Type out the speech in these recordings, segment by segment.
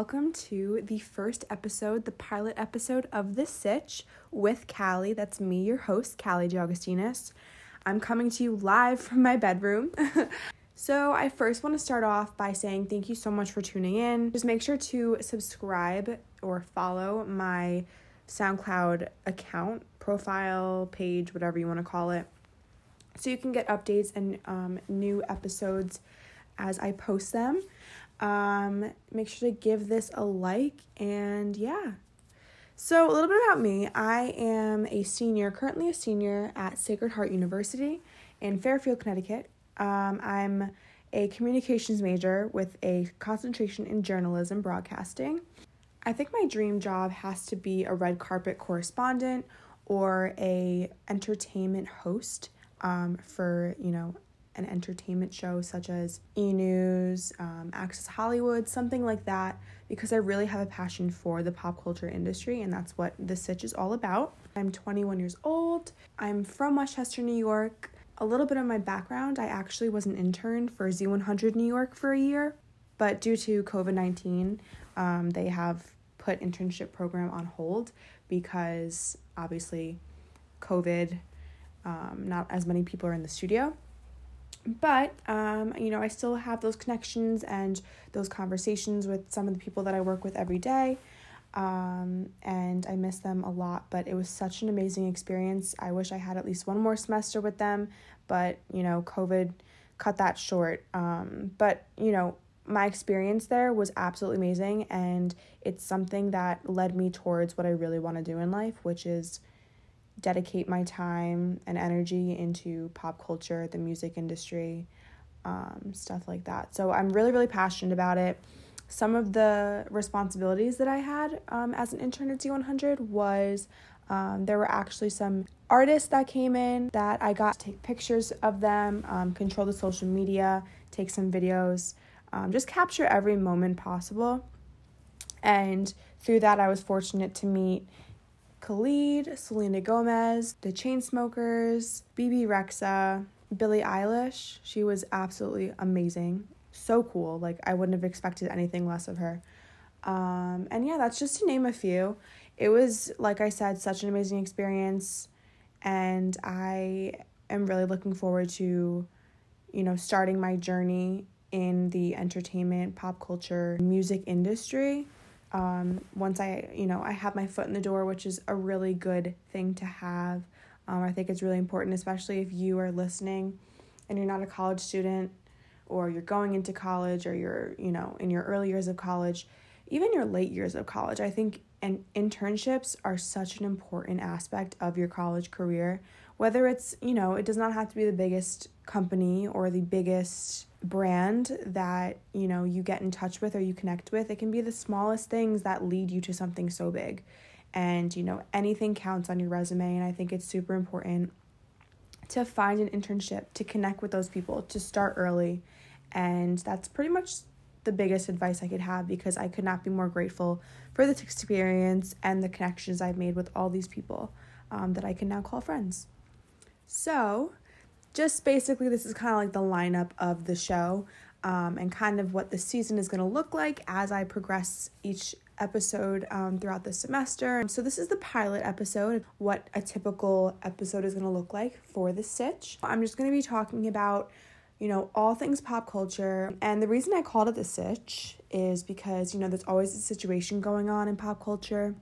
welcome to the first episode, the pilot episode of The Sitch with Callie. That's me, your host, Callie DiAugustinus. I'm coming to you live from my bedroom. so, I first want to start off by saying thank you so much for tuning in. Just make sure to subscribe or follow my SoundCloud account, profile, page, whatever you want to call it, so you can get updates and um, new episodes as I post them. Um, make sure to give this a like and yeah. So, a little bit about me. I am a senior, currently a senior at Sacred Heart University in Fairfield, Connecticut. Um, I'm a communications major with a concentration in journalism broadcasting. I think my dream job has to be a red carpet correspondent or a entertainment host um, for you know an entertainment show such as E News, um, Access Hollywood, something like that, because I really have a passion for the pop culture industry, and that's what the Sitch is all about. I'm 21 years old. I'm from Westchester, New York. A little bit of my background I actually was an intern for Z100 New York for a year, but due to COVID 19, um, they have put internship program on hold because obviously COVID, um, not as many people are in the studio but um, you know i still have those connections and those conversations with some of the people that i work with every day um, and i miss them a lot but it was such an amazing experience. I wish i had at least one more semester with them but you know covid cut that short. Um, but you know my experience there was absolutely amazing and it's something that led me towards what i really want to do in life which is dedicate my time and energy into pop culture, the music industry, um, stuff like that. So I'm really, really passionate about it. Some of the responsibilities that I had um, as an intern at Z100 was um, there were actually some artists that came in that I got to take pictures of them, um, control the social media, take some videos, um, just capture every moment possible. And through that, I was fortunate to meet Khalid, Selena Gomez, The Chainsmokers, Bebe Rexha, Billie Eilish. She was absolutely amazing. So cool. Like, I wouldn't have expected anything less of her. Um, and yeah, that's just to name a few. It was, like I said, such an amazing experience. And I am really looking forward to, you know, starting my journey in the entertainment, pop culture, music industry um, once I, you know, I have my foot in the door, which is a really good thing to have. Um, I think it's really important, especially if you are listening and you're not a college student or you're going into college or you're, you know, in your early years of college, even your late years of college. I think and internships are such an important aspect of your college career. Whether it's, you know, it does not have to be the biggest company or the biggest brand that you know you get in touch with or you connect with it can be the smallest things that lead you to something so big. And you know anything counts on your resume and i think it's super important to find an internship to connect with those people to start early. And that's pretty much the biggest advice i could have because i could not be more grateful for this experience and the connections i've made with all these people um, that i can now call friends. So just basically, this is kind of like the lineup of the show um, and kind of what the season is going to look like as I progress each episode um, throughout the semester. So, this is the pilot episode, what a typical episode is going to look like for the Sitch. I'm just going to be talking about, you know, all things pop culture. And the reason I called it the Sitch is because, you know, there's always a situation going on in pop culture.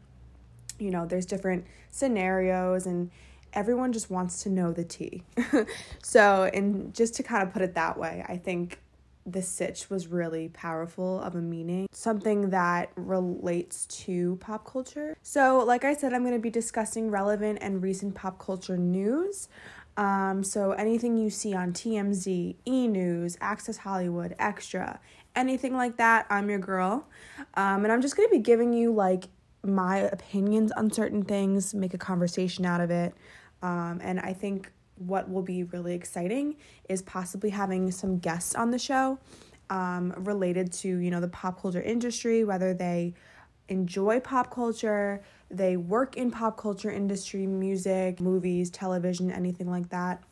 You know, there's different scenarios and everyone just wants to know the tea. so, and just to kind of put it that way, I think the sitch was really powerful of a meaning, something that relates to pop culture. So, like I said, I'm going to be discussing relevant and recent pop culture news. Um, so, anything you see on TMZ, E News, Access Hollywood, Extra, anything like that, I'm your girl. Um, and I'm just going to be giving you like my opinions on certain things, make a conversation out of it. Um, and I think what will be really exciting is possibly having some guests on the show um, related to, you know, the pop culture industry, whether they enjoy pop culture, they work in pop culture industry, music, movies, television, anything like that.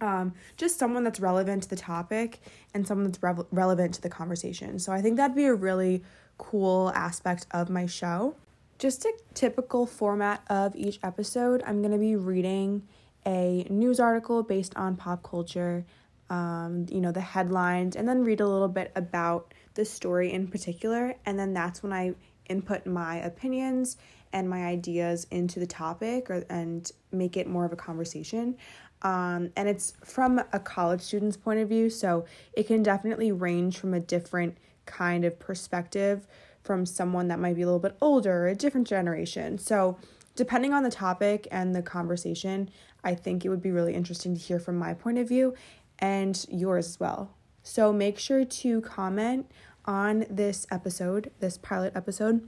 Um, just someone that's relevant to the topic and someone that's re- relevant to the conversation. So I think that'd be a really cool aspect of my show. Just a typical format of each episode, I'm going to be reading a news article based on pop culture, um, you know, the headlines, and then read a little bit about the story in particular. And then that's when I input my opinions and my ideas into the topic or, and make it more of a conversation. Um, and it's from a college student's point of view, so it can definitely range from a different kind of perspective from someone that might be a little bit older, a different generation. So, depending on the topic and the conversation, I think it would be really interesting to hear from my point of view and yours as well. So, make sure to comment on this episode, this pilot episode,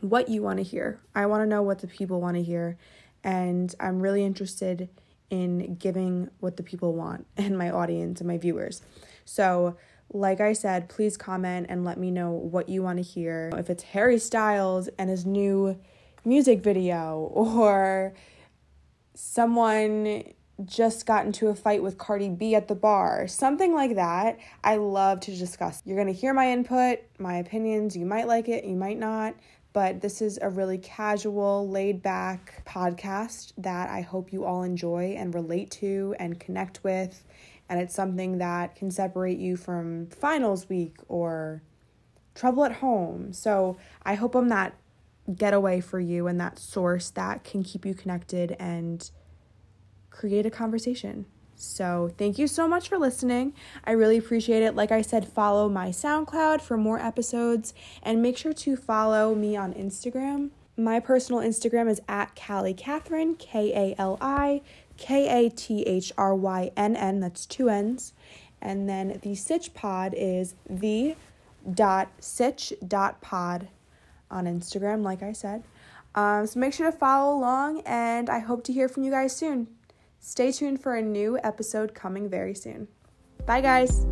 what you want to hear. I want to know what the people want to hear, and I'm really interested in giving what the people want and my audience and my viewers. So, like I said, please comment and let me know what you want to hear. If it's Harry Styles and his new music video, or someone just got into a fight with Cardi B at the bar, something like that, I love to discuss. You're going to hear my input, my opinions. You might like it, you might not but this is a really casual, laid back podcast that I hope you all enjoy and relate to and connect with. And it's something that can separate you from finals week or trouble at home. So I hope I'm that getaway for you and that source that can keep you connected and create a conversation. So, thank you so much for listening. I really appreciate it. Like I said, follow my SoundCloud for more episodes and make sure to follow me on Instagram. My personal Instagram is at Kali Kathrynn, K A L I K A T H R Y N N, that's two N's. And then the Sitch Pod is the dot sitch dot pod on Instagram, like I said. Um, so make sure to follow along, and I hope to hear from you guys soon. Stay tuned for a new episode coming very soon. Bye, guys.